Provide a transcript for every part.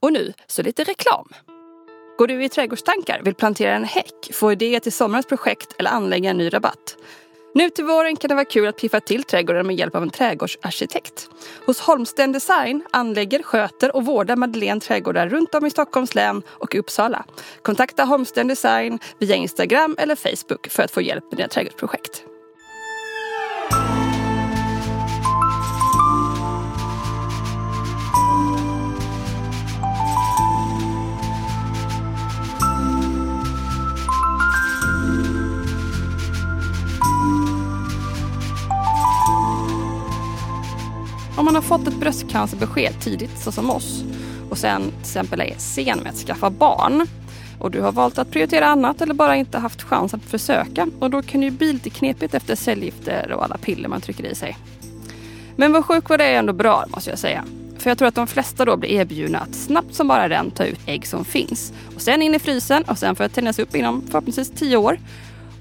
Och nu så lite reklam. Går du i trädgårdstankar, vill plantera en häck, få idéer till sommarens projekt eller anlägga en ny rabatt? Nu till våren kan det vara kul att piffa till trädgården med hjälp av en trädgårdsarkitekt. Hos Holmsten Design anlägger, sköter och vårdar Madeleine trädgårdar runt om i Stockholms län och Uppsala. Kontakta Holmsten Design via Instagram eller Facebook för att få hjälp med dina trädgårdsprojekt. Om man har fått ett bröstcancerbesked tidigt, så som oss, och sen till exempel är sen med att skaffa barn och du har valt att prioritera annat eller bara inte haft chans att försöka och då kan det ju bli lite knepigt efter cellgifter och alla piller man trycker i sig. Men vår sjukvård är ändå bra måste jag säga. För jag tror att de flesta då blir erbjudna att snabbt som bara den ta ut ägg som finns. Och sen in i frysen och sen får det tändas upp inom förhoppningsvis tio år.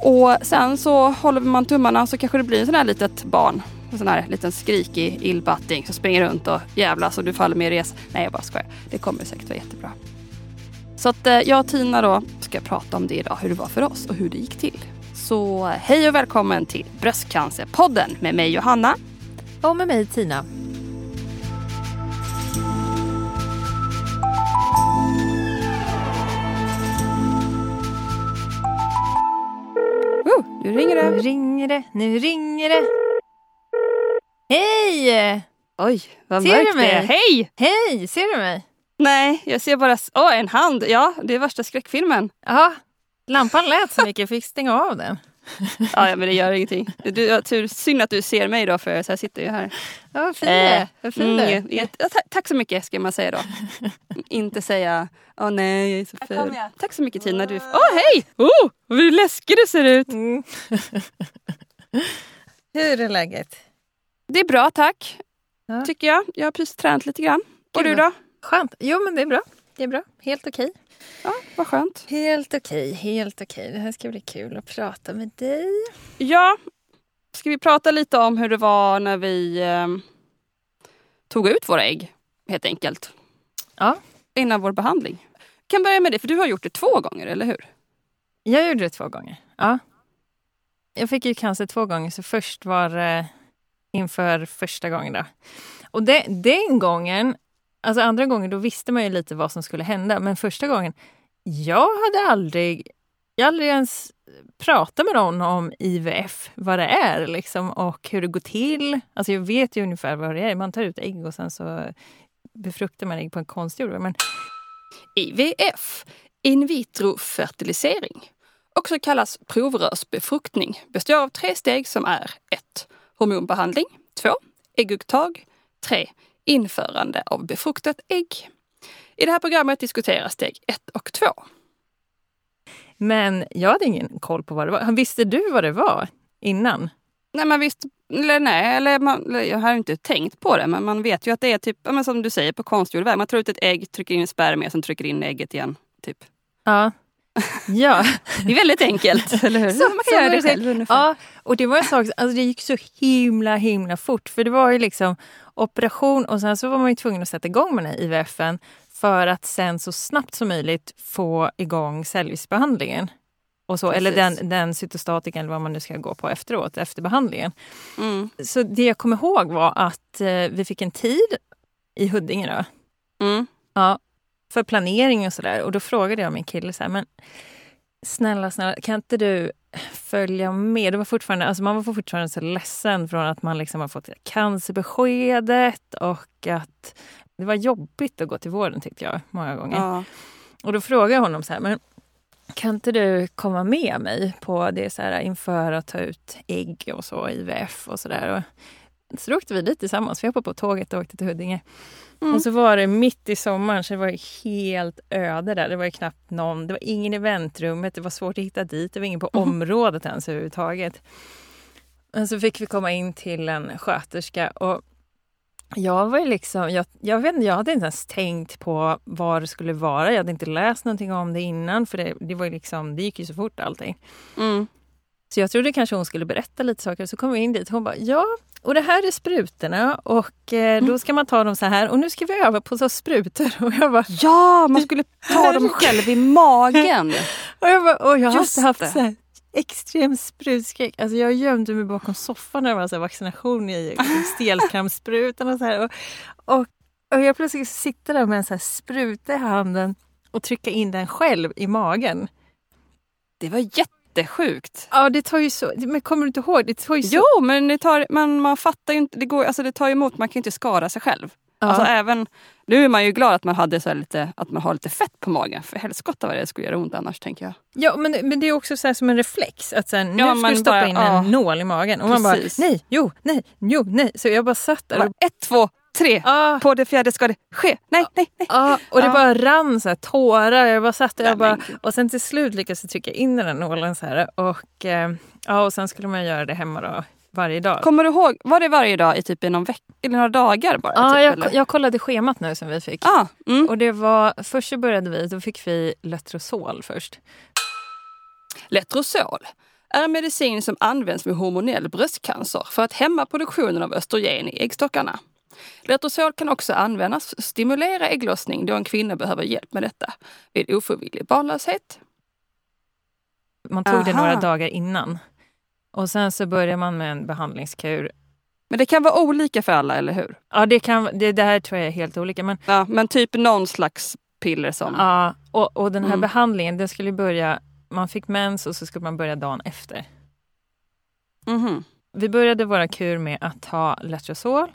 Och sen så håller man tummarna så kanske det blir en sån här litet barn en sån här liten skrikig illbatting som springer runt och jävlas och du faller med i res. Nej, jag bara skojar. Det kommer säkert vara jättebra. Så att eh, jag och Tina då ska prata om det idag, hur det var för oss och hur det gick till. Så hej och välkommen till Bröstcancerpodden med mig Johanna. Och med mig Tina. Nu ringer det. Nu ringer det, nu ringer det. Hej! Oj, vad Ser mörkt du mig? det är. Hej! Hej, ser du mig? Nej, jag ser bara... Åh, en hand! Ja, det är värsta skräckfilmen. Ja, lampan lät så mycket, jag fick stänga av den. Ja, men det gör ingenting. Du, ja, tur, synd att du ser mig då, för så här sitter jag här. Ja, vad fin du är. Vad fin du. Mm, ja, ta- tack så mycket ska man säga då. Inte säga åh nej jag är så jag. Tack så mycket Tina. Du... Åh hej! Oh, vad läskig du ser ut. Mm. Hur är läget? Det är bra tack. Ja. Tycker jag. Jag har precis tränat lite grann. Och du då? Skönt. Jo, men det är bra. Det är bra. Helt okej. Ja, vad skönt. Helt okej, helt okej. Det här ska bli kul att prata med dig. Ja, ska vi prata lite om hur det var när vi eh, tog ut våra ägg helt enkelt. Ja. Innan vår behandling. kan börja med det, för du har gjort det två gånger, eller hur? Jag gjorde det två gånger. Ja. Jag fick ju cancer två gånger, så först var det inför första gången. Då. Och det, den gången, alltså andra gången, då visste man ju lite vad som skulle hända. Men första gången, jag hade aldrig, jag aldrig ens pratat med någon om IVF, vad det är liksom, och hur det går till. Alltså jag vet ju ungefär vad det är. Man tar ut ägg och sen så befruktar man ägg på en konstgjord. Men IVF, in vitro fertilisering, också kallas provrörsbefruktning, består av tre steg som är 1. Hormonbehandling 2. Ägguttag 3. Införande av befruktat ägg. I det här programmet diskuteras steg 1 och 2. Men jag hade ingen koll på vad det var. Visste du vad det var innan? Nej, man visst, eller nej, eller man, jag har inte tänkt på det, men man vet ju att det är typ, men som du säger, på konstgjord väg. Man tar ut ett ägg, trycker in en spermie, sen trycker in ägget igen. Typ. Ja. Ja, Det är väldigt enkelt, eller hur? Så- man kan göra det det själv ungefär. ja, och det var en sak, alltså det gick så himla himla fort. För det var ju liksom operation och sen så var man ju tvungen att sätta igång med den här IVFen för att sen så snabbt som möjligt få igång cellgiftsbehandlingen. Och så, eller den, den cytostatiken eller vad man nu ska gå på efteråt, efter behandlingen. Mm. Så det jag kommer ihåg var att eh, vi fick en tid i Huddinge då, Mm. Ja, för planering och sådär. Och då frågade jag min kille så här, men snälla, snälla, kan inte du följa med? Det var fortfarande, alltså man var fortfarande så ledsen från att man liksom har fått cancerbeskedet och att det var jobbigt att gå till vården tyckte jag många gånger. Ja. Och då frågade jag honom så här, men kan inte du komma med mig på det så här inför att ta ut ägg och så, IVF och sådär. Så då åkte vi dit tillsammans. Vi hoppade på tåget och åkte till Huddinge. Mm. Och så var det mitt i sommaren så det var helt öde där. Det var ju knappt någon, det var ingen i väntrummet, det var svårt att hitta dit, det var ingen på Mhm. området ens överhuvudtaget. Men så fick vi komma in till en sköterska och jag var ju liksom, jag, jag vet jag hade inte ens tänkt på vad det skulle vara. Jag hade inte läst någonting om det innan för det, det var liksom, det gick ju så fort allting. Mm. Så jag trodde kanske hon skulle berätta lite saker. Så kom vi in dit hon bara, ja, och det här är sprutorna och eh, då ska man ta dem så här och nu ska vi öva på så sprutor. Och jag bara, Ja, man skulle ta dem själv i magen. och jag, bara, och jag har Just haft det. så här extrem sprutskräck. Alltså jag gömde mig bakom soffan när det var så vaccination i stelkrampssprutan och så här. Och, och, och jag plötsligt sitter där med en så här spruta i handen och trycka in den själv i magen. Det var jättesjukt. Ja, det tar ju så... Men kommer du inte ihåg? Det tar ju så... Jo, men det tar, man, man fattar ju inte. Det, går, alltså det tar emot, man kan ju inte skada sig själv. Ja. Alltså även, nu är man ju glad att man, hade så lite, att man har lite fett på magen. För helskotta vad det skulle göra ont annars tänker jag. Ja, men, men det är också så här som en reflex. Att sen, nu Ja, ska du stoppa bara- in ja. en nål i magen. Och man bara, Precis. nej, jo, nej, jo, nej. Så jag bara satt där. Bara, Och, ett, två, tre. ah, På det fjärde ska det ske. Nej, nej, nej. ah, och det bara rann så här, tårar. Jag bara satt där. Jag bara, och sen till slut lyckades jag trycka in den där nålen så här. Och, eh, ja, och sen skulle man göra det hemma då, varje dag. Kommer du ihåg, var det varje dag i typ i någon vecka, eller några dagar bara? Ja, typ, jag, eller? jag kollade schemat nu som vi fick. Ah, mm. Och det var, först så började vi, då fick vi Letrozol först. Letrozol är en medicin som används vid hormonell bröstcancer för att hämma produktionen av östrogen i äggstockarna. Letrozol kan också användas för att stimulera ägglossning då en kvinna behöver hjälp med detta vid ofrivillig barnlöshet. Man tog det Aha. några dagar innan. Och sen så började man med en behandlingskur. Men det kan vara olika för alla, eller hur? Ja, det, kan, det, det här tror jag är helt olika. Men, Ja, men typ någon slags piller som... ja, och, och den här Mm. behandlingen, den skulle börja... Man fick mens och så skulle man börja dagen efter. Mhm. Vi började våra kur med att ta Letrozol.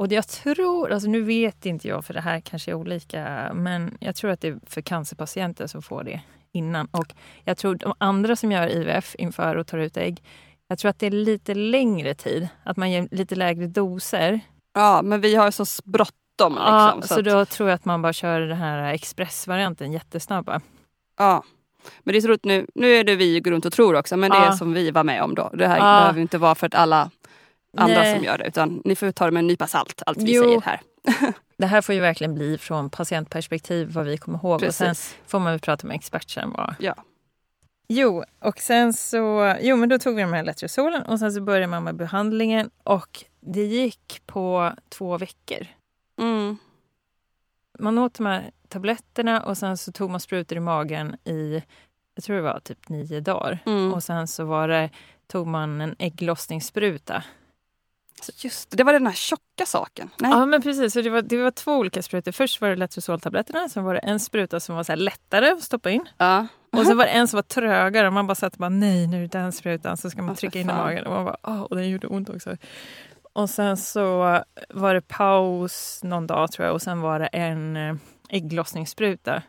Och jag tror, alltså nu vet inte jag för det här kanske är olika, men jag tror att det är för cancerpatienter som får det innan. Och jag tror de andra som gör IVF inför och tar ut ägg, jag tror att det är lite längre tid, att man ger lite lägre doser. Ja, men vi har så bråttom. Liksom, ja, så så att- då tror jag att man bara kör den här expressvarianten jättesnabba. Ja. Men det är så roligt nu, nu är det vi går runt och tror också, men det är som vi var med om då. Det här Ja. behöver inte vara för att alla andra Nej. som gör det, utan ni får ta det med en nypa salt, allt vi Jo. säger här. Det här får ju verkligen bli från patientperspektiv vad vi kommer ihåg. Och sen Precis. får man väl prata med expert sen vad, Ja. Jo, och sen så, jo men då tog vi de här Letrozolen och sen så började man med behandlingen och det gick på två veckor. Mm. Man åt de här tabletterna och sen så tog man sprutor i magen i, jag tror det var typ nio dagar. Mm. Och sen så var det, tog man en ägglossningsspruta. Just det, det var den här tjocka saken. Nej. Ja men precis, så det var, det var två olika sprutor. Först var det Letrozoltabletterna, sen var det en spruta som var så lättare att stoppa in. Ja. Och så var det en som var trögare och man bara satt och bara nej nu är det den sprutan så ska man trycka in i magen och man bara åh och den gjorde ont också. Och sen så var det paus någon dag tror jag och sen var det en eh, ägglossningsspruta.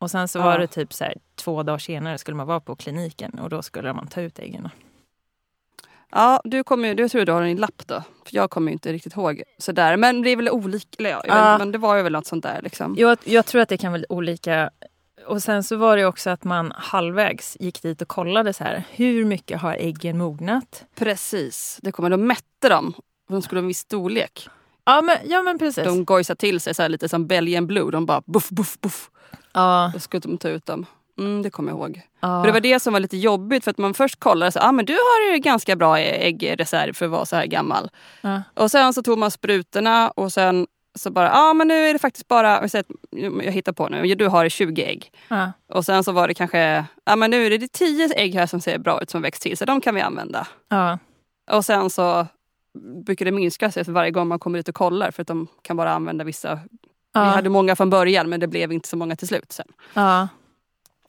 Och sen så Ja. var det typ så här, två dagar senare skulle man vara på kliniken och då skulle man ta ut äggen. Ja, du kommer ju, du tror du har en lapp då. För jag kommer inte riktigt ihåg sådär. Men det är väl olika, eller ja, jag Ja. men det var ju väl något sånt där liksom. Jag, jag tror att det kan vara olika. Och sen så var det också att man halvvägs gick dit och kollade så här, hur mycket har äggen mognat? Precis, det kommer, de mätte dem. De skulle ha en viss storlek. Ja men, ja, men precis. De gojsade till sig så här, lite som Belgian Blue. De bara buff, buff, buff. ja, Då skulle de ta ut dem. Mm, det kommer jag ihåg. ja. För det var det som var lite jobbigt för att man först kollade så ah, men du har ganska bra äggreserv för att vara så här gammal. Ja. Och sen så tog man sprutorna och sen så bara, ja ah, men nu är det faktiskt bara, jag, hittar på nu, du har 20 ägg. Ja. Och sen så var det kanske, ja ah, men nu är det 10 ägg här som ser bra ut som växt till så de kan vi använda. Och sen så brukar det minska sig för varje gång man kommer ut och kollar för att de kan bara använda vissa. Vi hade många från början men det blev inte så många till slut sen.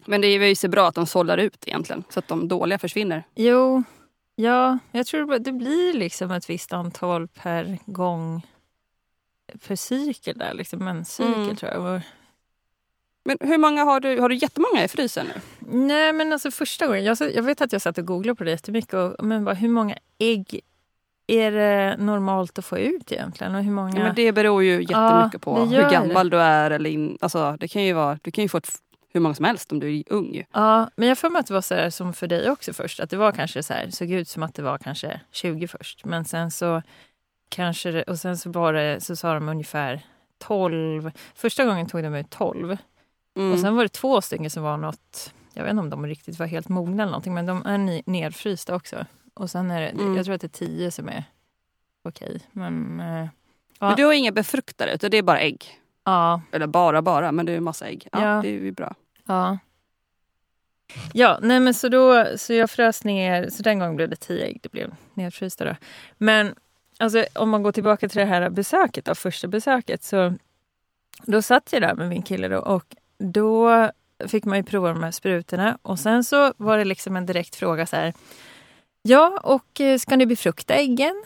Men det är ju så bra att de sållar ut egentligen så att de dåliga försvinner. Jo, ja, jag tror det- blir liksom ett visst antal per gång per cykel där, liksom menscykel Mm. tror jag. Men hur många har du? Har du jättemånga i frysen nu? Nej men alltså första gången, jag, jag vet att jag satt och googlade på det jättemycket, och, men bara, hur många ägg är det normalt att få ut egentligen? Och hur många... Ja, men det beror ju jättemycket Ja, på hur gammal du är. Eller in, alltså, det kan ju vara, du kan ju få ett, hur många som helst om du är ung. Ja, men jag får mig att det var så här som för dig också först. Att det var kanske så här, såg ut som att det var kanske 20 först. Men sen så kanske det, och sen så var det, så sa de ungefär 12. Första gången tog de ut 12. Mm. Och sen var det två stycken som var något jag vet inte om de riktigt var helt mogna eller någonting, men de är nedfrysta också. Och sen är det, Mm. jag tror att det är tio som är okej. Men eh, Ja. Men du har inga befruktare utan det är bara ägg. ja, Eller bara bara, men det är massa ägg. Ja, Ja. Det är ju bra. Ja. Ja, nej men så då, så jag frös ner, så den gången blev det tio ägg, det blev nedfrysta då. Men alltså om man går tillbaka till det här besöket då, första besöket, så då satt jag där med min kille då och då fick man ju prova de här sprutorna och sen så var det liksom en direkt fråga så här. Ja, och eh, ska ni befrukta äggen?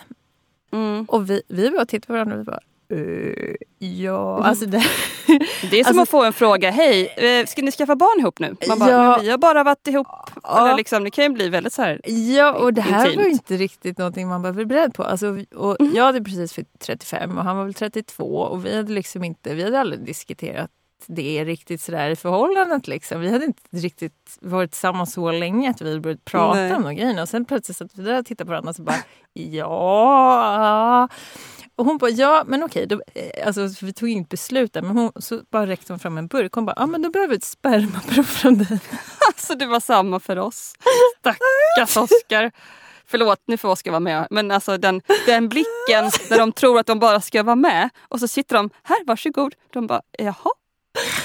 Mm. Och vi, vi bara tittade på varandra och vi bara, "Eh, ja, alltså det, Det är som Alltså- att få en fråga, hej, eh, ska ni skaffa barn ihop nu? Man bara, Ja. vi har bara varit ihop. Ja. Eller liksom, det kan ju bli väldigt så här. Ja, och det här var ju Intimt. inte riktigt någonting man var beredd på. Alltså, och Jag hade precis fyllt 35 och han var väl 32 och vi hade liksom inte, vi hade aldrig diskuterat det riktigt sådär i förhållandet. Liksom. Vi hade inte riktigt varit tillsammans så länge att vi börjat prata Nej. om de grejerna. Och sen plötsligt satt vi där och tittade på varandra och så bara ja. Och hon bara ja men okej, då, eh, alltså, vi tog inget beslut där men hon, så bara räckte hon fram en burk. Hon bara ja men då behöver vi ett spermaprov från dig. Alltså det var samma för oss. Stackars Oskar. Förlåt, nu får Oskar vara med. Men alltså den, den blicken när de tror att de bara ska vara med och så sitter de här, varsågod. De bara, jaha.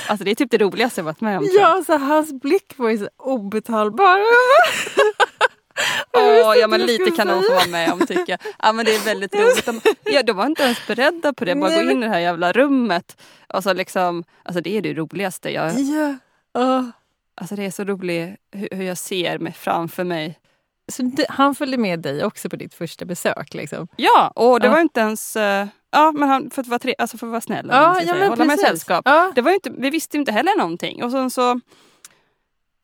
Alltså det är typ det roligaste jag varit med om. Ja, så hans blick var ju så obetalbar. Åh, ja men lite kan de få vara med om tycker jag. Ja men det är väldigt roligt. De, ja, de var inte ens beredda på det. Bara Nej, gå in i det här jävla rummet. Och så liksom, alltså det är det roligaste. Jag, Ja. ja. alltså det är så roligt hur, hur jag ser mig framför mig. Så det, han följde med dig också på ditt första besök? Liksom. Ja, och det Ja. var inte ens... eh, ja, men han, för att vara, tre, alltså för att vara snäll. Ja, ja, men Hålla precis. sällskap. Ja. Det var inte, vi visste inte heller någonting. Och sen så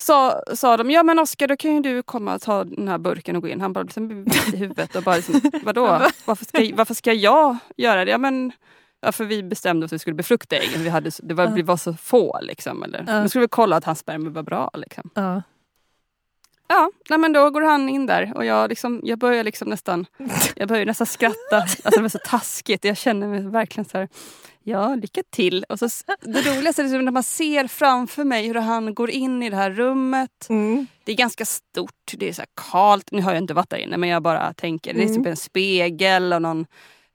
sa, sa de, ja men Oskar då kan ju du komma och ta den här burken och gå in. Han bara liksom i huvudet och bara liksom, vadå? Varför ska, varför ska jag göra det? Ja, men, ja, för vi bestämde att vi skulle befrukta äggen. Vi, hade, det var, vi var så få liksom. Eller, Ja. Nu skulle vi kolla att hans spermier var bra. Liksom. Ja. Ja, nej, men då går han in där och jag, liksom, jag börjar liksom nästan jag börjar nästan skratta. Alltså det var så taskigt. Jag känner mig verkligen så här, ja lycka till. Och så, det roligaste är liksom när man ser framför mig hur han går in i det här rummet. Mm. Det är ganska stort, det är så kalt. Nu har jag inte varit där inne men jag bara tänker. Det är Mm. typ en spegel och någon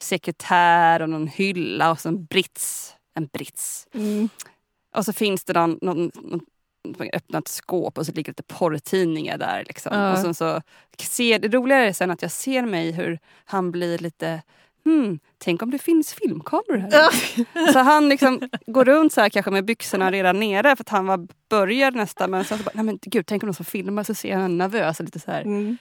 sekretär och någon hylla och så en brits. En brits. Mm. Och så finns det någon, någon, någon öppnat skåp och så ligger lite porrtidningar där. Liksom. Ja. Och så ser, det roliga är sen att jag ser mig hur han blir lite Hmm, tänk om det finns filmkameror här. Så han liksom går runt så här kanske med byxorna redan nere för att han var, börjar nästan men sen så bara, nej men gud tänk om någon som filmar så ser han nervös och lite så här. Mm.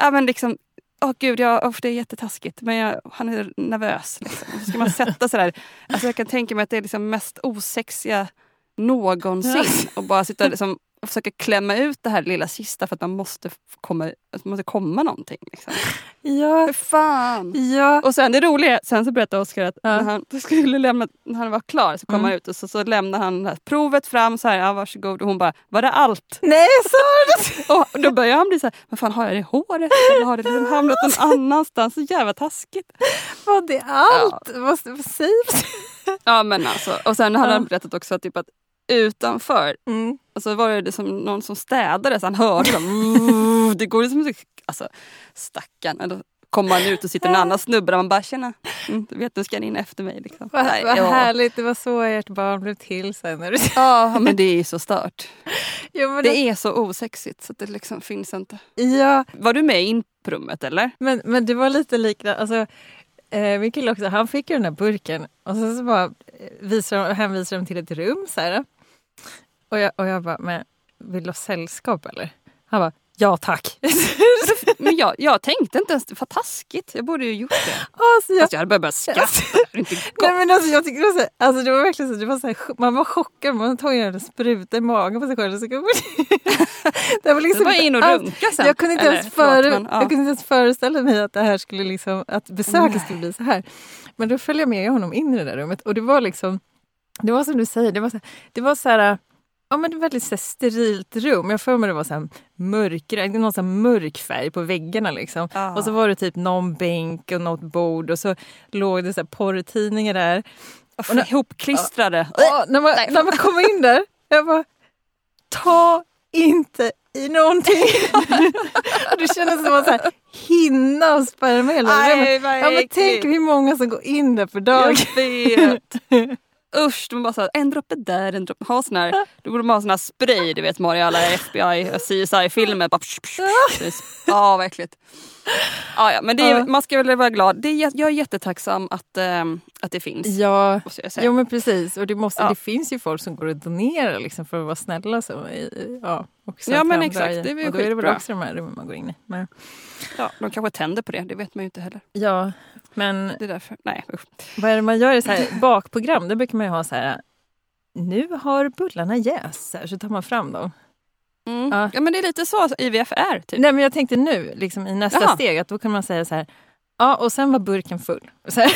Ja men liksom, åh gud ja, oh, det är jättetaskigt men jag, han är nervös. Liksom. Så ska man sätta sig där. Alltså jag kan tänka mig att det är liksom mest osexiga någonsin. Och bara sitta liksom, och försöka klämma ut det här lilla sista för att man måste komma, det måste komma någonting. Liksom. Ja. För fan! Ja. Och sen det roliga, sen så berättade Oskar att Ja. när han skulle lämna, när han var klar så kom Mm. han ut och så, så lämnade han provet fram så här, ja varsågod. Och hon bara, var det allt? Nej, sa Och då börjar han bli så här, men fan har jag det i håret? Eller har det liksom hamnat någon annanstans? Så jävla taskigt. Var det allt? Vad, vad säger? Ja men alltså, och sen hade Ja. han berättat också typ att utanför Mm. och så var det liksom någon som städade så han hörde dem. Det går liksom alltså stackarn. Eller kommer man ut och sitter en annan snubbe där man bara känner, mm, du vet du ska in efter mig. Liksom. Vad, Nej, vad ja. härligt, det var så ert barn blev till sen. När du... Ja men det är ju så stört. ja, men Det är så osexigt så att det liksom finns inte. ja, Var du med in på rummet eller? men, men det var lite liknande. Alltså, eh, min kille också, han fick ju den här burken och så, så bara eh, visar de, hänvisar de till ett rum. Så här. Och, jag, och jag bara, men vill du ha sällskap eller? Han bara, ja tack. Men jag, jag tänkte inte ens, vad taskigt. Jag borde ju gjort det. alltså, jag, Fast jag hade börjat börja skratta. Gott. Nej, men alltså, jag tycker det var, så, alltså, det var verkligen så, det var så här, man var chockad, man tog en spruta i magen på sig själv. Så det var liksom Det var in och runka sen. Jag kunde, inte Eller, ens före, men, ja. jag kunde inte ens föreställa mig att det här skulle liksom, att besöket skulle bli så här. Men då följde jag med honom in i det där rummet och det var liksom, det var som du säger, det var så, det var så här, ja men det var väldigt så här sterilt rum. Jag får mig det var så här mörkgrönt, någon så här mörk färg på väggarna liksom. Ja. Och så var det typ någon bänk och något bord och så låg det så här porrtidningar där. Och när, ihopklistrade. Ja, när, man, när man kom in där, jag bara, ta inte i någonting. det kändes som här hinna av sperma hela Aj, vad Ja, men tänk hur många som går in där per dag. Jag vet. Usch, de bara så här, en droppe där, en droppe. Ha sån här, då borde man ha sån här spray du vet Mario, alla FBI och CSI-filmer. Ja, vad äckligt. Ja, ja, men är, Ja. man ska väl vara glad. Det är, jag är jättetacksam att, ehm, att det finns. Ja, jo men precis. Och det, måste, Ja. det finns ju folk som går och donerar liksom för att vara snälla. Så, i- i- ja, också Ja, men exakt. Det är väl och då är det väl också de här rummen man går in i. Men, Ja, de kanske tänder på det, det vet man ju inte heller. ja, men Det är därför. Nej, usch. vad är det man gör i så här bakprogram? Då brukar man ju ha så här nu har bullarna jäst, så tar man fram dem. Mm. Ja. Ja. men det är lite så IVF är. Typ. Nej men jag tänkte nu, liksom, i nästa Jaha. steg, att då kan man säga så här, ja och sen var burken full. Så här.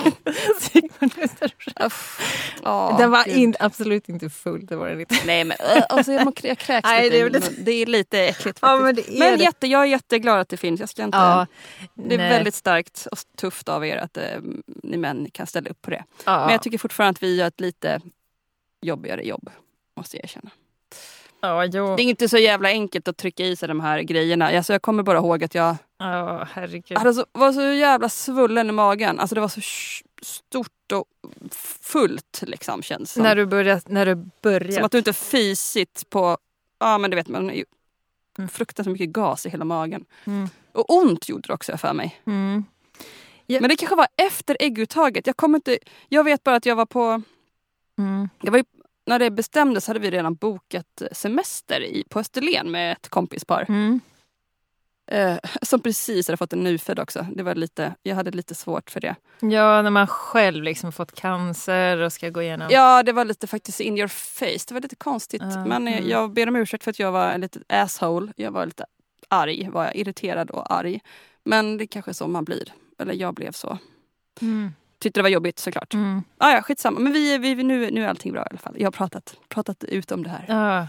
Uff. Ja, Den var in, absolut inte full, det var den inte. Nej men alltså, jag, jag kräks Nej, lite. det är munnen. det är lite äckligt faktiskt. Ja, men det är men det. jätte, jag är jätteglad att det finns. Jag ska inte, Ja, det är nej. väldigt starkt och tufft av er att eh, ni män kan ställa upp på det. ja. Men jag tycker fortfarande att vi gör ett lite jobbigare jobb. Måste jag erkänna. ja. Det är inte så jävla enkelt att trycka i sig de här grejerna. Alltså, jag kommer bara ihåg att jag Ja, herregud. hade så, var så jävla svullen i magen. Alltså det var så stort och fullt liksom känns som. När du började, när du började. Som att du inte fisit på, ja men det vet man, Mm. fruktansvärt mycket gas i hela magen. Mm. Och ont gjorde det också för mig. Mm. Ja. Men det kanske var efter ägguttaget. Jag, kommer inte, jag vet bara att jag var på, Mm. det var ju, när det bestämdes hade vi redan bokat semester i, på Österlen med ett kompispar. Mm. Eh, som precis hade fått en nyfödd också. Det var lite, jag hade lite svårt för det. Ja, när man själv liksom fått cancer och ska gå igenom. Ja, det var lite faktiskt in your face. Det var lite konstigt. Ja, Men eh, mm. jag ber om ursäkt för att jag var en liten asshole. Jag var lite arg, var jag irriterad och arg. Men det är kanske är så man blir. Eller jag blev så. Mm. Tyckte det var jobbigt såklart. Mm. Ah, ja, skitsamma. Men vi, vi, nu, nu är allting bra i alla fall. Jag har pratat, pratat ut om det här. Ja.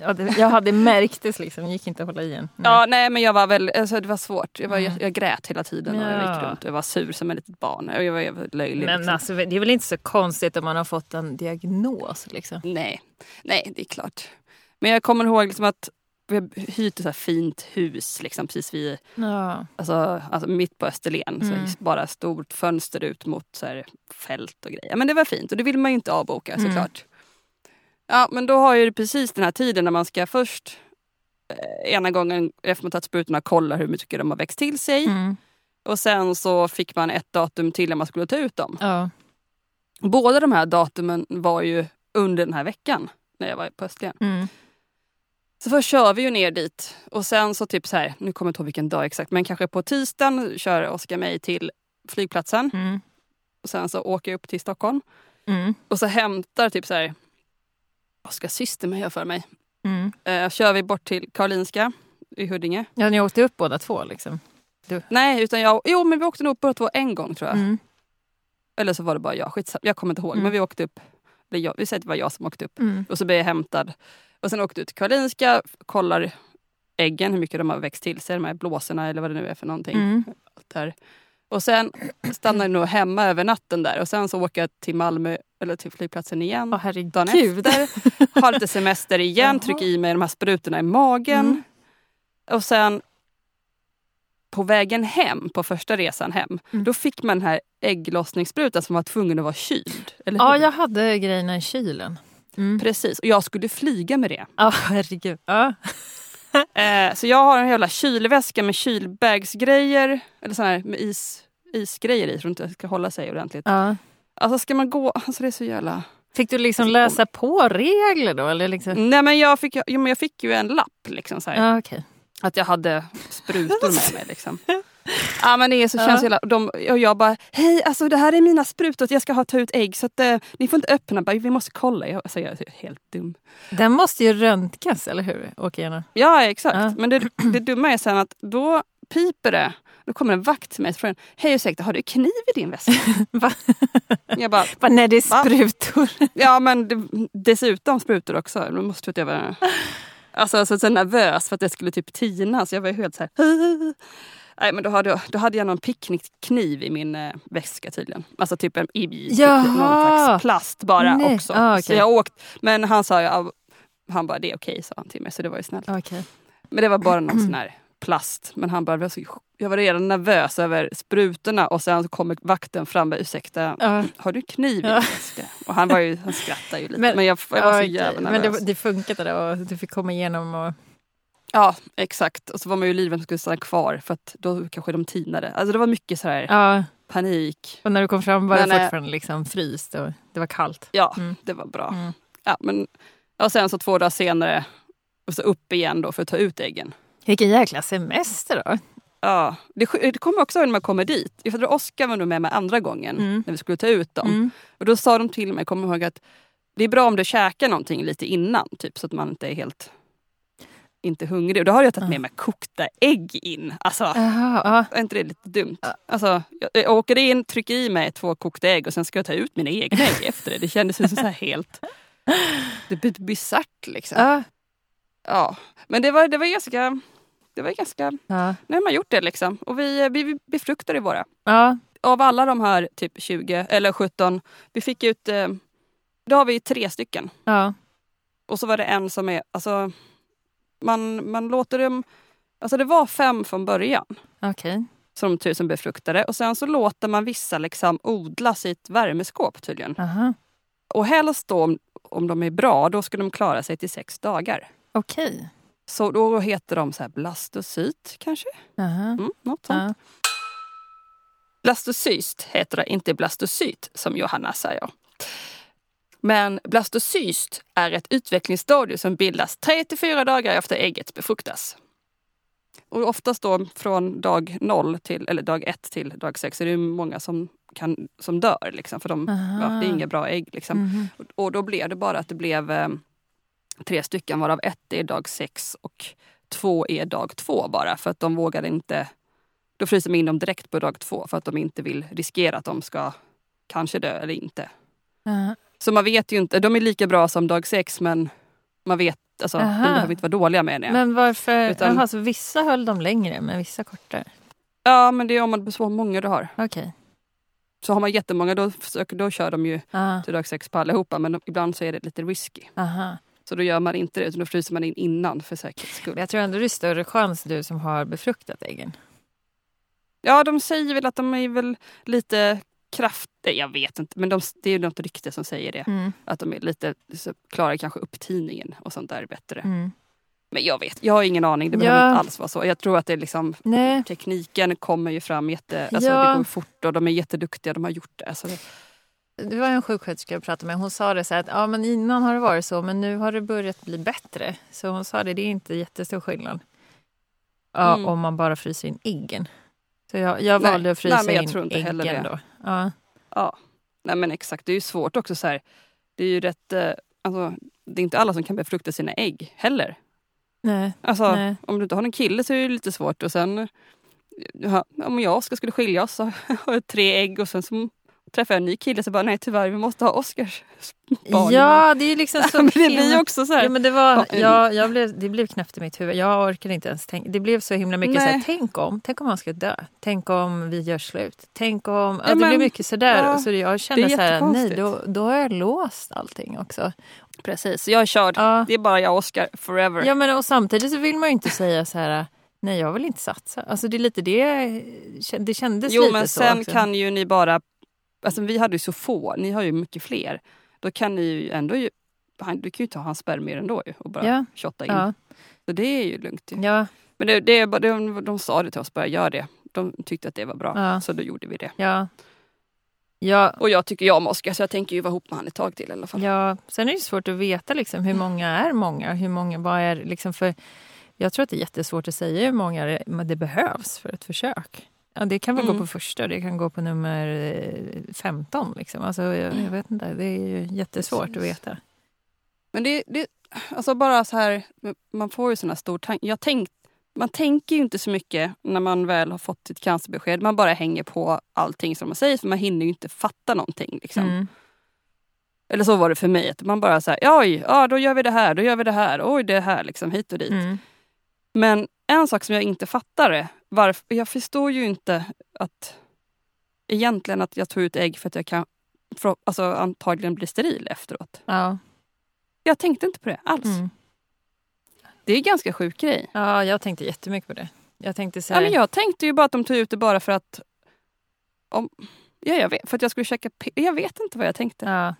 Ja, det, jag hade märktes liksom, gick inte att hålla igen. Nej. Ja, nej men jag var väl, alltså, det var svårt. Jag, var, Mm. jag, jag grät hela tiden och jag Ja. gick runt och jag var sur som ett litet barn. Och jag var, jag var löjlig. Men liksom. alltså, det är väl inte så konstigt om man har fått en diagnos? Liksom. Nej, nej det är klart. Men jag kommer ihåg liksom att vi har hyrt ett så fint hus liksom, precis vid, Ja. alltså, alltså mitt på Österlen. Mm. Så bara stort fönster ut mot så här, fält och grejer. Men det var fint och det vill man ju inte avboka Mm. såklart. Ja men då har ju precis den här tiden när man ska först eh, ena gången efter man tagit sprutorna kolla hur mycket de har växt till sig. Mm. Och sen så fick man ett datum till när man skulle ta ut dem. Ja. Båda de här datumen var ju under den här veckan när jag var på Österlen. Mm. Så först kör vi ju ner dit och sen så typ så här, nu kommer jag inte ihåg vilken dag exakt, men kanske på tisdagen kör Oskar mig till flygplatsen. Mm. Och sen så åker jag upp till Stockholm Mm. och så hämtar typ så här, Oskars syster mig, jag för mig. Mm. Eh, kör vi bort till Karolinska i Huddinge. Ja, ni åkte upp båda två liksom? Nej, utan jag, jo men vi åkte nog båda två en gång tror jag. Mm. Eller så var det bara jag, skitsamma, jag kommer inte ihåg. Mm. Men vi åkte upp, eller jag, vi säger att det var jag som åkte upp. Mm. Och så blev jag hämtad. Och sen åkte ut till Karolinska, kollar äggen, hur mycket de har växt till sig, de här blåsorna eller vad det nu är för någonting. Mm. Där. Och sen stannar jag nog hemma över natten där och sen så åker jag till Malmö, eller till flygplatsen igen. Åh herregud. Dagen efter, har lite semester igen, trycker i mig de här sprutorna i magen. Mm. Och sen på vägen hem, på första resan hem, Mm. då fick man den här ägglossningssprutan som var tvungen att vara kyld. Ja, jag hade grejerna i kylen. Mm. Precis, och jag skulle flyga med det. Ja, herregud. Ja. Eh, så jag har en jävla kylväska med kylbagsgrejer, eller sån här med is, isgrejer i, så att det ska hålla sig ordentligt. Ja. Alltså ska man gå, alltså det är så jävla... Fick du liksom läsa på regler då? Eller liksom? Nej men jag fick, jo, men jag fick ju en lapp liksom så här, Ja, okej. Att jag hade sprutor med mig. Liksom. Ja men det är så Ja. känns det jävla, de, och jag bara, hej alltså det här är mina sprutor, jag ska ha ta ut ägg så att eh, ni får inte öppna, bara, vi måste kolla. Jag, alltså, jag är helt dum. Den måste ju röntgas, eller hur? Åkerierna. Ja exakt, Ja. men det, det dumma är sen att då piper det. Då kommer en vakt till mig och frågar, hej ursäkta har du kniv i din väska? Jag bara, Bara, nej, det är sprutor. ja men det, dessutom sprutor också. Då måste jag vara alltså, alltså, så nervös för att det skulle typ tina så jag var ju helt så här. Nej men då hade, då hade jag någon picknickkniv i min eh, väska tydligen. Alltså typ en i, i Jaha. någon slags plast bara Nej. också. Ah, okej. Så jag åkt, men han sa ju, "Ja, Han bara, det är okej, sa han till mig. Så det var ju snällt. Okej. Men det var bara någon sån här plast. Men han bara, "Jag var så- redan nervös över sprutorna och sen så kommer vakten fram och ursäkta, Ja. har du kniv i väska? Och han, var ju, han skrattade ju lite. Men- Men, jag, jag var så Okej, jävla Men nervös. det, det funkade då och du fick komma igenom och... Ja, exakt. Och så var man ju livrädd att skulle stanna kvar för att då kanske de tinade. Alltså det var mycket så här Ja, panik. och när du kom fram var Men, det eh, fortfarande liksom fryst och det var kallt. Ja, Mm. det var bra. Mm. Ja, men, och sen så två dagar senare och så upp igen då för att ta ut äggen. Vilken jäkla semester då. Ja, det, det kommer också när man kommer dit. Jag tror Oskar var nog med mig andra gången Mm. när vi skulle ta ut dem. Mm. Och då sa de till mig, kommer ihåg att det är bra om du käkar någonting lite innan. Typ så att man inte är helt inte hungrig. Och då har jag tagit med mig kokta ägg in. Alltså, Jaha, ja. är inte det lite dumt? Alltså, jag, jag åker in, trycker i mig två kokta ägg och sen ska jag ta ut mina egna ägg efter det. Det kändes ju så här helt... Det bisarrt liksom. Ja. Ja. Men det var, det var ganska... Det var ganska... Ja. Nu har man gjort det liksom. Och vi, vi, vi befruktade våra. ja. Av alla de här typ 20 eller 17, vi fick ut... Eh, då har vi tre stycken. ja. Och så var det en som är... Alltså, man, man låter dem... Alltså det var fem från början. Okej. som tusen befruktade. Och sen så låter man vissa liksom odlas i ett värmeskåp tydligen. Aha. Och helst då, om, om de är bra, då ska de klara sig till sex dagar. Okej. Så då heter de så här blastocyt kanske? Aha. Mm, något sånt. Ja. Blastocyst heter det, inte blastocyt som Johanna säger. Men blastocyst är ett utvecklingsstadium som bildas 3 till 4 dagar efter ägget befruktas. Och oftast då från dag 0 till, eller dag 1 till dag 6 är det många som, kan, som dör. Liksom, för de, ja, det är inga bra ägg. Liksom. Mhm. Och, och då blev det bara att det blev eh, tre stycken varav ett är dag 6 och två är dag 2 bara. För att de vågade inte då fryser de in dem direkt på dag två för att de inte vill riskera att de ska kanske dö eller inte. Ja. Så man vet ju inte, de är lika bra som dag sex men man vet, alltså, de Aha. behöver inte vara dåliga menar jag. Men varför? Utan- Jaha, så vissa höll de längre men vissa kortare? Ja men det är om man så många du har. Okej. Så har man jättemånga då, försöker, då kör de ju Ah, till dag sex på allihopa men ibland så är det lite risky. aha. Så då gör man inte det utan då fryser man in innan för säkerhets skull. Jag tror ändå det är större chans du som har befruktat äggen. Ja de säger väl att de är väl lite kraft... nej, Jag vet inte men de, det är ju något rykte som säger det. Mm. Att de är lite, så klarar kanske upptiningen och sånt där bättre. Mm. Men jag vet, jag har ingen aning. Det Ja. behöver inte alls vara så. Jag tror att det är liksom Nej. tekniken kommer ju fram jätte... Alltså Ja. det går fort och de är jätteduktiga. De har gjort det. Alltså det Det var en sjuksköterska jag pratade med. Hon sa det så här att ja, men innan har det varit så men nu har det börjat bli bättre. Så hon sa det, det är inte jättestor skillnad. Ja, Mm. Om man bara fryser in äggen. Så jag, jag Nej, valde att frysa nej, in äggen det. då. Ja. ja. Nej men exakt, det är ju svårt också så här. Det är ju rätt... eh, Alltså, det är inte alla som kan befrukta sina ägg heller. Nej. Alltså, Nej. om du inte har en kille så är det lite svårt. Och sen, om jag Oskar skulle skilja oss så har jag tre ägg och sen så träffar jag en ny kille så bara nej tyvärr vi måste ha Oskars barn. Ja, det är liksom så men det blir också så här. Ja, men det, var, Ja, ja, jag blev, det blev knäppt i mitt huvud. Jag orkade inte ens tänka. Det blev så himla mycket så här, Nej. tänk om, tänk om han ska dö. Tänk om vi gör slut. Tänk om, ja, det men- blev mycket sådär. ja, så jag det kände så här, nej då, då har jag låst allting också. Precis, jag är körd. Ja. Det är bara jag och Oskar forever. Ja, men och samtidigt så vill man ju inte säga så här, nej jag vill inte satsa. Alltså det är lite det, det kändes jo lite men så sen också. kan ju ni bara, alltså vi hade ju så få, ni har ju mycket fler. Då kan ni ju ändå, ju, du kan ju ta hans spermier ändå ju och bara Ja. shotta in. Ja, Så det är ju lugnt. ju. ja, Men det, det, bara- de, de sa det till oss, bara gör det. De tyckte att det var bra, Ja. så då gjorde vi det. ja. Ja, Och jag tycker jag om Oskar så jag tänker ju vara ihop med han ett tag till i alla fall. Ja, sen är det svårt att veta liksom, hur många är många. Hur många, vad är, liksom, för jag tror att det är jättesvårt att säga hur många det, det behövs för ett försök. Ja, det kan väl gå Mm. på första, det kan gå på nummer eh, 15. Liksom. Alltså, jag, jag vet inte, det är ju jättesvårt Precis. att veta. Men det, det alltså bara så här, man får ju såna stor tank, jag tänk, Man tänker ju inte så mycket när man väl har fått sitt cancerbesked. Man bara hänger på allting som man säger för man hinner ju inte fatta någonting. Liksom. Mm. Eller så var det för mig. Att man bara säger oj, ja, då gör vi det här, då gör vi det här, oj det här, liksom hit och dit. Mm. Men en sak som jag inte fattar är varför, jag förstår ju inte att egentligen att jag tog ut ägg för att jag kan för, alltså, antagligen bli steril efteråt. Ja. Jag tänkte inte på det alls. Mm. Det är en ganska sjuk grej. Ja, jag tänkte jättemycket på det. Jag tänkte så Ja, här, men jag tänkte ju bara att de tog ut det bara för att... Om, ja, jag vet, för att jag skulle pi- Jag vet inte vad jag tänkte. ja,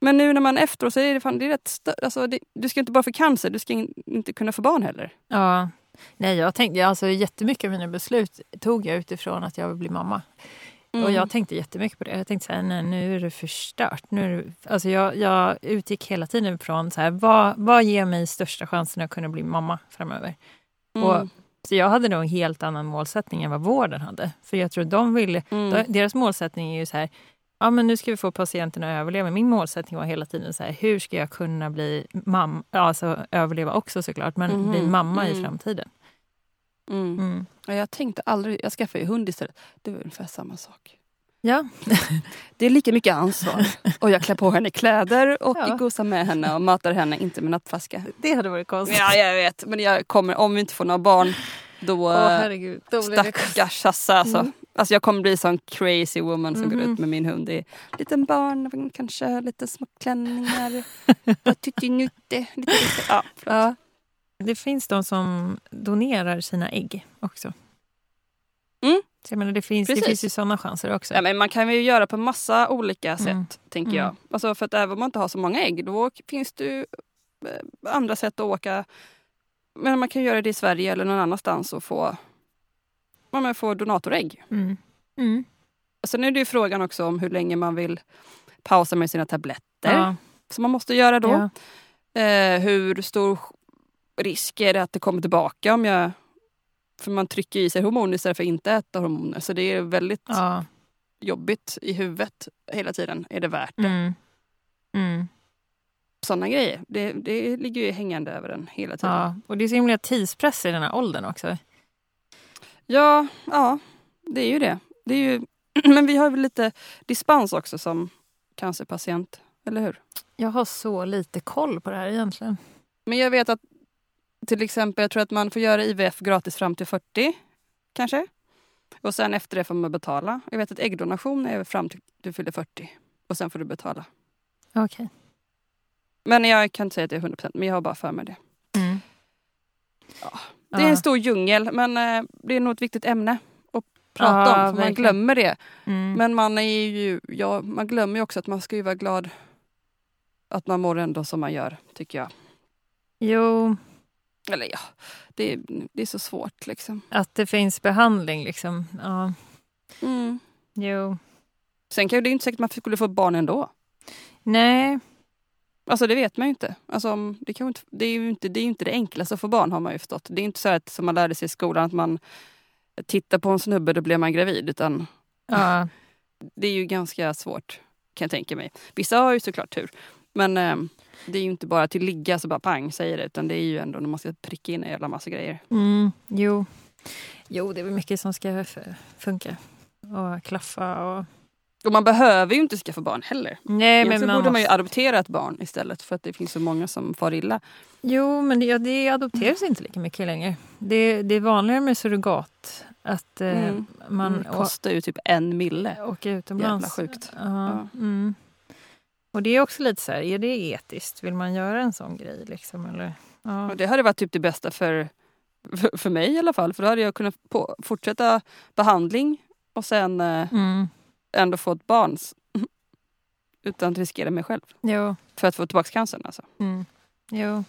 Men nu när man efteråt så är det, fan, det är rätt stö- alltså, det, Du ska inte bara få cancer, du ska in, inte kunna få barn heller. ja. Nej, jag tänkte, alltså, jättemycket av mina beslut tog jag utifrån att jag vill bli mamma. Mm. Och jag tänkte jättemycket på det. Jag tänkte så här, nej, nu är det förstört. Nu är det, alltså jag, jag utgick hela tiden från så här, vad, vad ger mig största chansen att kunna bli mamma framöver? Mm. Och, så jag hade nog en helt annan målsättning än vad vården hade. För jag tror de ville, Mm. de- deras målsättning är ju så här, ja men nu ska vi få patienterna att överleva. Min målsättning var hela tiden så här, hur ska jag kunna bli mamma, alltså överleva också såklart, men Mhm. bli mamma i Mm. framtiden. Mm. Mm. Ja, jag tänkte aldrig... Jag skaffade ju hund istället. Det var ungefär samma sak. Ja, Det är lika mycket ansvar. Och jag klär på henne kläder och Ja. gosar med henne och matar henne, inte med nappflaska. det hade varit konstigt. Ja, jag vet. Men jag kommer, om vi inte får några barn, då... Åh herregud, då blir det konstigt. Stackars Hasse alltså. Mm. alltså. Jag kommer bli sån crazy woman som går Mhm. ut med min hund i liten barn, kanske lite små klänningar, tuttinutte, lite, lite. Ja. Ja. Det finns de som donerar sina ägg också. Mm. Så jag menar, det, finns, det finns ju sådana chanser också. Ja, men man kan ju göra på massa olika sätt, Mm. tänker Mm. jag. Alltså för att även om man inte har så många ägg, då finns det ju eh, andra sätt att åka. Men man kan göra det i Sverige eller någon annanstans och få, ja, men få donatorägg. Mm. Mm. Sen är det ju frågan också om hur länge man vill pausa med sina tabletter. Ja. Som man måste göra då. Ja. Eh, hur stor risk är det att det kommer tillbaka om jag... För man trycker i sig hormoner istället för att inte äta hormoner. Så det är väldigt Ja. jobbigt i huvudet hela tiden. Är det värt det? Mm. Mm. Sådana grejer. Det, det ligger ju hängande över en hela tiden. Ja, ja. Och det är så himla tidspress i den här åldern också. ja, det är ju det. det är ju, men vi har väl lite dispens också som cancerpatient. Eller hur? Jag har så lite koll på det här egentligen. Men jag vet att till exempel, jag tror att man får göra IVF gratis fram till 40 kanske. Och sen efter det får man betala. Jag vet att äggdonation är fram till du fyller 40 och sen får du betala. Okej. Men jag kan inte säga att det är 100% men jag har bara för mig det. Mm. Ja. Det är en stor djungel men eh, det är nog ett viktigt ämne att prata Ja, om. Man verkligen. glömmer det. Mm. Men man är ju, ja, man glömmer ju också att man ska ju vara glad att man mår ändå som man gör, tycker jag. Jo, Eller ja, det, är- det är så svårt liksom. att det finns behandling liksom. Ja. Mm. Jo. Sen kan ju det inte säkert att man skulle få barn ändå. Nej. Alltså det vet man ju inte. Alltså, det, kan inte, det, är ju inte det är inte det enklaste att få barn har man ju förstått. Det är inte så att, som man lärde sig i skolan att man tittar på en snubbe då blir man gravid. Utan Ja. det är ju ganska svårt kan jag tänka mig. Vissa har ju såklart tur. Men eh, det är ju inte bara till ligga så bara pang säger det. Utan det är ju ändå när man ska pricka in en jävla massa grejer. Mm, jo. jo, det är väl mycket som ska funka och klaffa. Och... Och man behöver ju inte skaffa barn heller. Nej, men man borde man ju adoptera ett barn istället för att det finns så många som far illa. Jo, men det, ja, det adopteras inte lika mycket längre. Det, det är vanligare med surrogat. Att eh, Mm. man det kostar ju typ en mille. å- åker utomlands. Jävla sjukt. Ja, Ja. Mm. Och det är också lite så här, är det etiskt? Vill man göra en sån grej? Liksom, eller? Ja. Och det hade varit typ det bästa för, för, för mig i alla fall. För då hade jag kunnat på, fortsätta behandling och sen eh, Mm. Ändå få ett barn. Utan att riskera mig själv. Jo. För att få tillbaka cancern alltså. Mm. jo.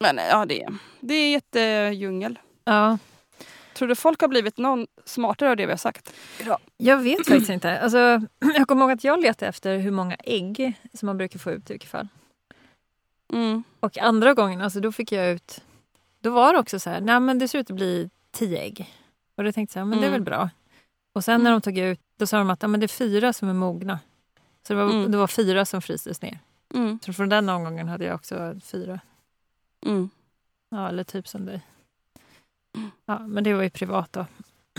Men eh, ja, det, är- det är jättedjungel. Ja. Tror du folk har blivit någon smartare av det vi har sagt? idag? Jag vet faktiskt inte. Alltså, jag kommer ihåg att jag letade efter hur många ägg som man brukar få ut i vilket fall. Mm. Och andra gången, alltså, då fick jag ut... Då var det också så här, nej men det ser ut att bli tio ägg. Och då tänkte jag, men det är Mm. väl bra. Och sen när Mm. de tog ut, då sa de att ja, men det är fyra som är mogna. Så det var, Mm. det var fyra som frystes ner. Mm. Så från den omgången hade jag också fyra. Mm. Ja, eller typ som dig. Ja, men det var ju privat då.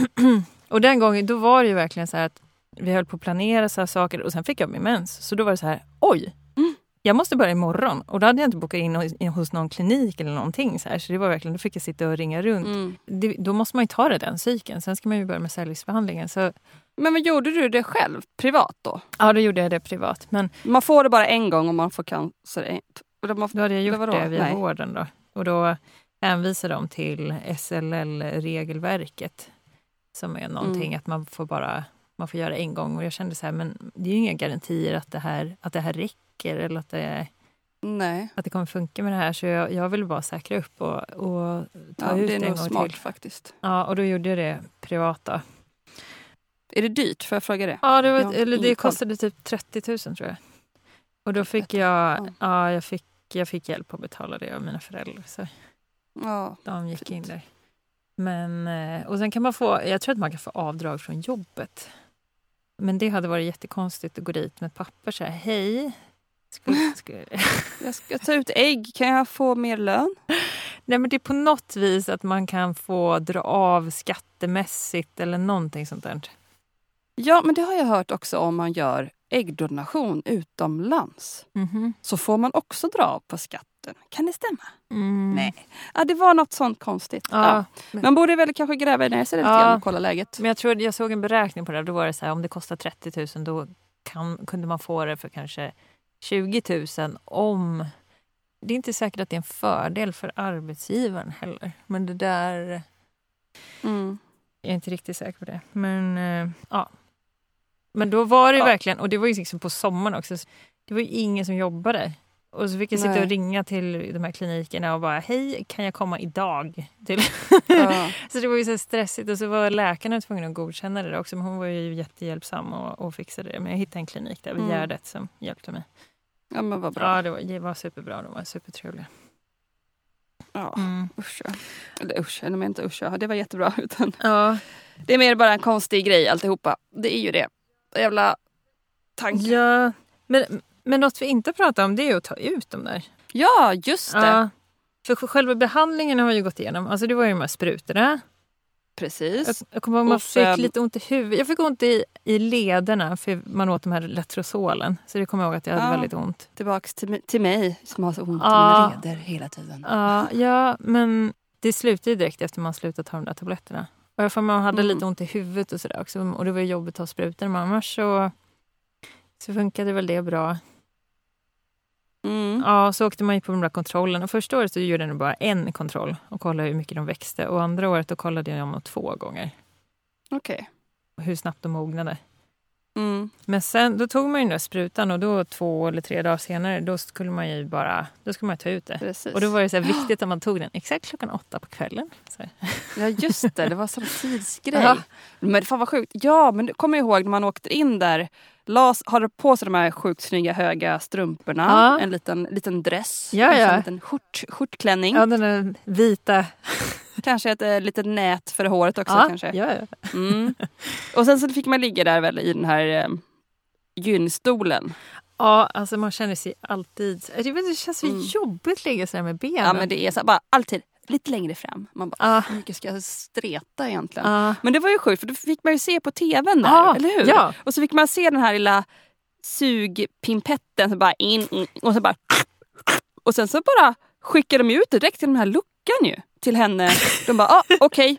och den gången, då var det ju verkligen så här att vi höll på att planera så här saker och sen fick jag min mens. Så då var det så här, oj! Jag måste börja imorgon. Och då hade jag inte bokat in hos- någon klinik eller någonting. Så, här. så det var verkligen, då fick jag sitta och ringa runt. Mm. Det, då måste man ju ta det den cykeln. Sen ska man ju börja med cellgiftsbehandlingen. Så Men vad gjorde du det själv, privat då? ja, då gjorde jag det privat. Men Man får det bara en gång om man får cancer. Man- då hade jag gjort vadå? det via Nej. vården då. Och då hänvisade de till SLL-regelverket. Som är någonting Mm. att man får bara man får göra en gång. Och jag kände så här, men det är ju inga garantier att det här, att det här räcker eller att det, Nej, att det kommer funka med det här. Så jag, jag ville bara säkra upp och, och ta ja, ut det är en nog gång smart till. faktiskt. Ja, och då gjorde jag det privat då. Är det dyrt? Får jag fråga det? Ja, det, var, eller det kostade typ 30 000 tror jag. Och då fick 30 jag, ja. ja, jag, fick, jag fick hjälp att betala det av mina föräldrar. Så Ja. de gick Fint. in där. Men, eh, och sen kan man få, jag tror att man kan få avdrag från jobbet. Men det hade varit jättekonstigt att gå dit med ett papper så här, hej. Jag ska ta ut ägg. Kan jag få mer lön? Nej men det är på något vis att man kan få dra av skattemässigt eller någonting sånt där. Ja, men det har jag hört också om man gör äggdonation utomlands. Mhm. Så får man också dra av på skatten. Kan det stämma? Mm. Nej. Ja, det var något sånt konstigt. Ja, Ja. Man borde väl kanske gräva ner sig lite Ja. grann och kolla läget. Men jag tror jag såg en beräkning på det. Då var det så här, om det kostar 30 000 då kan, kunde man få det för kanske 20 000 om... Det är inte säkert att det är en fördel för arbetsgivaren heller. Men det där... Mm. Jag är inte riktigt säker på det. Men eh, ja. Men då var det Ja. verkligen, och det var ju liksom på sommaren också. så Det var ju ingen som jobbade. Och så fick jag sitta Nej. och ringa till de här klinikerna och bara hej, kan jag komma idag? Till Ja. så det var ju så stressigt och så var läkaren tvungen att godkänna det också. Men hon var ju jättehjälpsam och, och fixade det. Men jag hittade en klinik där vid Mm. Gärdet som hjälpte mig. ja, men vad bra. Ja, det var, det var superbra. De var supertrevliga. Ja. Mm. Usch, ja. Eller usch, jag menar inte usch, ja. det var jättebra. Utan Ja, det är mer bara en konstig grej alltihopa. Det är ju det. Jävla tanke. ja. Men, men något vi inte pratar om det är att ta ut dem där. Ja, just det. Ja. För själva behandlingen har vi ju gått igenom. Alltså det var ju de här sprutorna. Jag, Precis. jag kommer ihåg man Och fick lite ont i huvudet. Jag fick ont i, i lederna för man åt de här Letrozolen. Så det kommer jag ihåg att jag hade Ja. väldigt ont. Tillbaks till, till mig som har så ont Ja. i mina leder hela tiden. Ja, ja, men det slutade ju direkt efter man slutat ta de där tabletterna. Och jag får man hade Mm. lite ont i huvudet och sådär också. Och det var ju jobbigt att ta sprutor. Men annars så, så funkade väl det bra. Mm. Ja, så åkte man ju på de där kontrollerna. Första året så gjorde jag bara en kontroll och kollade hur mycket de växte. Och andra året då kollade jag dem två gånger. Okej. Och hur snabbt de mognade. Mm. Men sen då tog man ju den där sprutan och då två eller tre dagar senare då skulle man ju bara då skulle man ta ut det. Precis. Och då var det så viktigt att man tog den exakt klockan åtta på kvällen. Så. Ja just det, det var sån tidsgrej. Ja. Men fan vad sjukt. Ja men kommer jag ihåg när man åkte in där. Las, hade på sig de här sjukt snygga höga strumporna. Ja. En liten, liten dress. Ja, en ja. sån liten skjort, skjortklänning. Ja, den där vita. Kanske ett eh, litet nät för håret också. ja, kanske. ja, ja. Mm. Och sen så fick man ligga där väl i den här eh, gynstolen. ja, alltså man känner sig alltid... Jag vet, det känns så Mm. jobbigt att ligga så här med benen. Ja men det är så bara alltid lite längre fram. Man bara, Ja. hur mycket ska jag streta egentligen? Ja. Men det var ju sjukt för då fick man ju se på tvn där, Ja, eller hur? ja. Och så fick man se den här lilla sugpimpetten som bara in, in och så bara och sen så bara skickade de ut det direkt till den här luckan ju. Till henne. De bara, ah, okej,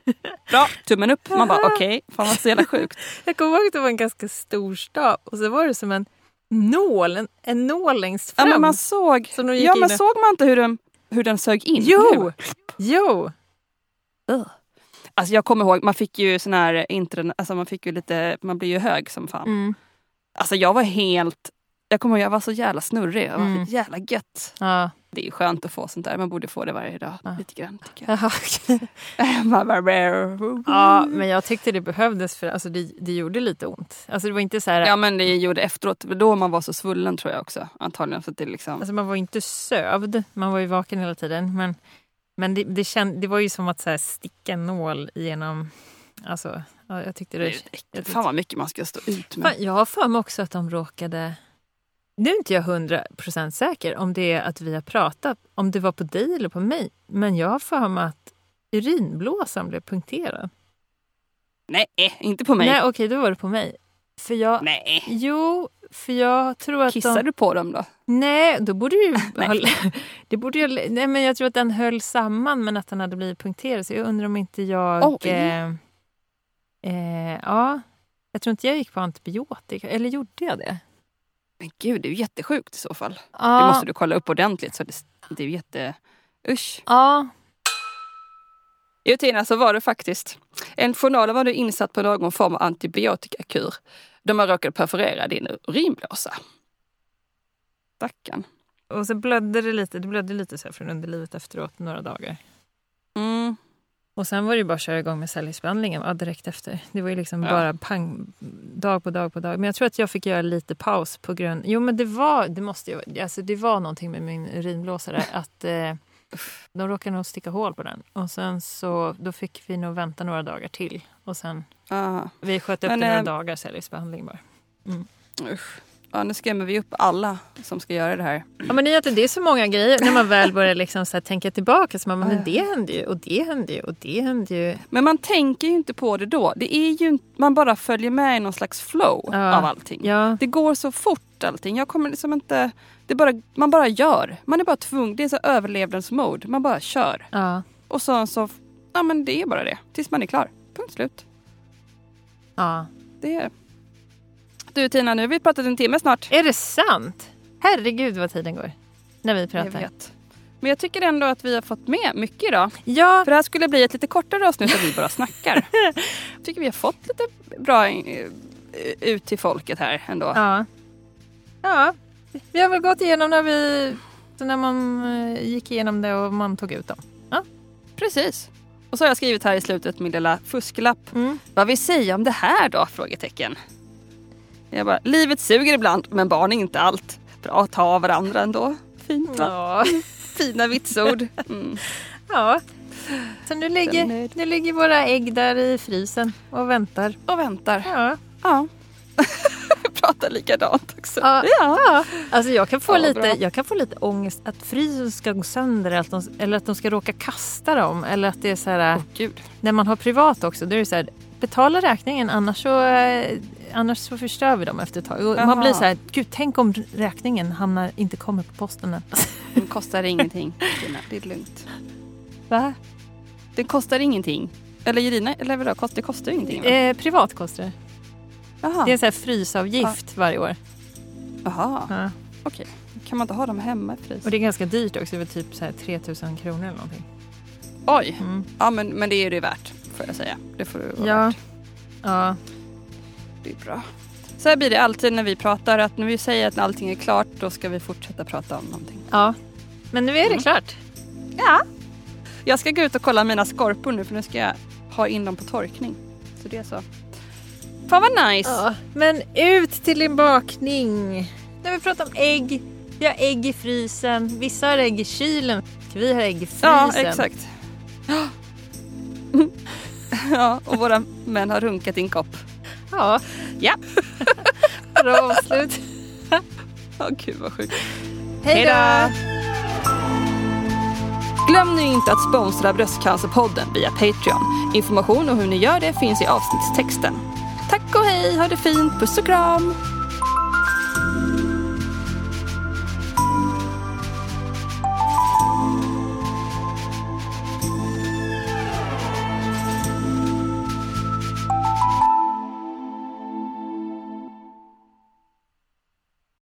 bra, tummen upp. Man bara, okej, fan vad så jävla sjukt. Jag kommer ihåg att det var en ganska stor stab och så var det som en nål, en, en nål längst Ja, fram. men man såg, ja, men såg man inte hur den, hur den sög in? Jo! Jo! Alltså jag kommer ihåg, man fick ju sån här intern, alltså man fick ju lite, man blir ju hög som fan. Mm. Alltså jag var helt, jag kommer ihåg jag var så jävla snurrig, jag var Mm. jävla gött. Ja. Det är skönt att få sånt där, man borde få det varje dag. Ja. Lite grann tycker jag. Ja, men jag tyckte det behövdes för alltså, det, det gjorde lite ont. Alltså det var inte så här... Ja men det gjorde efteråt, då man var så svullen tror jag också. Antagligen så att det liksom... Alltså man var inte sövd, man var ju vaken hela tiden. Men, men det, det, känd, det var ju som att så här, sticka en nål genom... Alltså, ja, jag tyckte det det... jag tyckte- Fan vad mycket man ska stå ut med. Fan, jag har för mig också att de råkade... Nu är inte jag hundra procent säker om det är att vi har pratat, om det var på dig eller på mig. Men jag har för mig att urinblåsan blev punkterad. Nej, inte på mig. Nej, Nej. okej, då var det på mig. För jag... Jo, för jag tror att Kissar de... du på dem då? Nej, då borde ju... Nej. det borde ju... Nej, men jag tror att den höll samman men att den hade blivit punkterad. Så jag undrar om inte jag... Oj. Eh, eh, ja, jag tror inte jag gick på antibiotika. Eller gjorde jag det? Men gud, det är ju jättesjukt i så fall. Ja, Det måste du kolla upp ordentligt. Så det, det är ju jätte... Usch. ja, Jo Tina, så var det faktiskt. En journal var du insatt på någon form av antibiotikakur. De har råkat perforera din urinblåsa. Stackarn. Och så blödde det lite. Det blödde lite så här från underlivet efteråt, några dagar. Mm. Och sen var det bara att köra igång med cellgiftsbehandlingen ja, direkt efter. Det var ju liksom Ja. bara pang, dag på dag på dag. Men jag tror att jag fick göra lite paus på grund... Jo men det var, det måste ju, alltså det var någonting med min urinblåsare att eh, de råkade nog sticka hål på den. Och sen så, då fick vi nog vänta några dagar till. Och sen, Ah, vi sköt upp Men, det några eh, dagar cellgiftsbehandling bara. usch. Ja, nu skrämmer vi upp alla som ska göra det här. Ja men det är, att det är så många grejer när man väl börjar liksom så tänka tillbaka. Så man, men det hände ju och det hände ju och det hände ju. Men man tänker ju inte på det då. Det är ju, man bara följer med i någon slags flow Ja. av allting. Ja, Det går så fort allting. Jag kommer liksom inte... Det bara, man bara gör. Man är bara tvungen. Det är så överlevnadsmode. Man bara kör. ja, Och så, så... Ja men det är bara det. Tills man är klar. Punkt slut. ja. Det är. Du Tina, nu har vi pratat en timme snart. Är det sant? Herregud vad tiden går. När vi Jag pratar. vet. Men jag tycker ändå att vi har fått med mycket idag. Ja, För det här skulle bli ett lite kortare avsnitt där vi bara snackar. Jag tycker vi har fått lite bra eh, ut till folket här ändå. ja. Ja, vi har väl gått igenom när vi... När man eh, gick igenom det och man tog ut dem. Precis. Och så har jag skrivit här i slutet min lilla fusklapp. Mm. Vad vill säga om det här då? Frågetecken. Jag bara, livet suger ibland men barn är inte allt. Bra att ta av varandra ändå. Fint va? Ja. Fina vitsord. Mm. ja. Så nu ligger, nu ligger våra ägg där i frysen och väntar. Och väntar. Ja. Ja. Pratar likadant också. Ja. ja. Alltså jag kan, få Ja, lite, bra. jag kan få lite ångest att frysen ska gå sönder eller att, de, eller att de ska råka kasta dem. Eller att det är så här... Åh gud. när man har privat också, då är det så här, betala räkningen annars så, eh, annars så förstör vi dem efter ett tag. Och man blir så här, gud tänk om räkningen hamnar, inte kommer på posten än. Den kostar ingenting. Irina. Det är lugnt. Va? Det kostar ingenting. Eller Irina, eller vadå? Det kostar ju ingenting va? Eh, privat kostar det. Jaha. Det är en så här frysavgift varje år. Jaha. Ja. Okej. Kan man inte ha dem hemma i frys? Och det är ganska dyrt också, det är typ så här 3000 kronor eller någonting. Oj. Mm. Ja men, men det är det värt. Får jag säga. Det får du vara Ja. värt. Ja. Det är bra. Så här blir det alltid när vi pratar. Att när vi säger att allting är klart då ska vi fortsätta prata om någonting. ja. Men nu är det Mm. klart. Ja. Jag ska gå ut och kolla mina skorpor nu för nu ska jag ha in dem på torkning. Så det är så. Fan vad nice. Ja. Men ut till din bakning. När vi pratar om ägg, vi har ägg i frysen, vissa har ägg i kylen, vi har ägg i frysen. Ja, exakt. ja, och våra män har runkat i en kopp. Ja. Ja. Bra avslut. Ja, gud vad sjukt. Hej då! Glöm nu inte att sponsra Bröstcancerpodden via Patreon. Information om hur ni gör det finns i avsnittstexten. Tack och hej, ha det fint, puss och kram!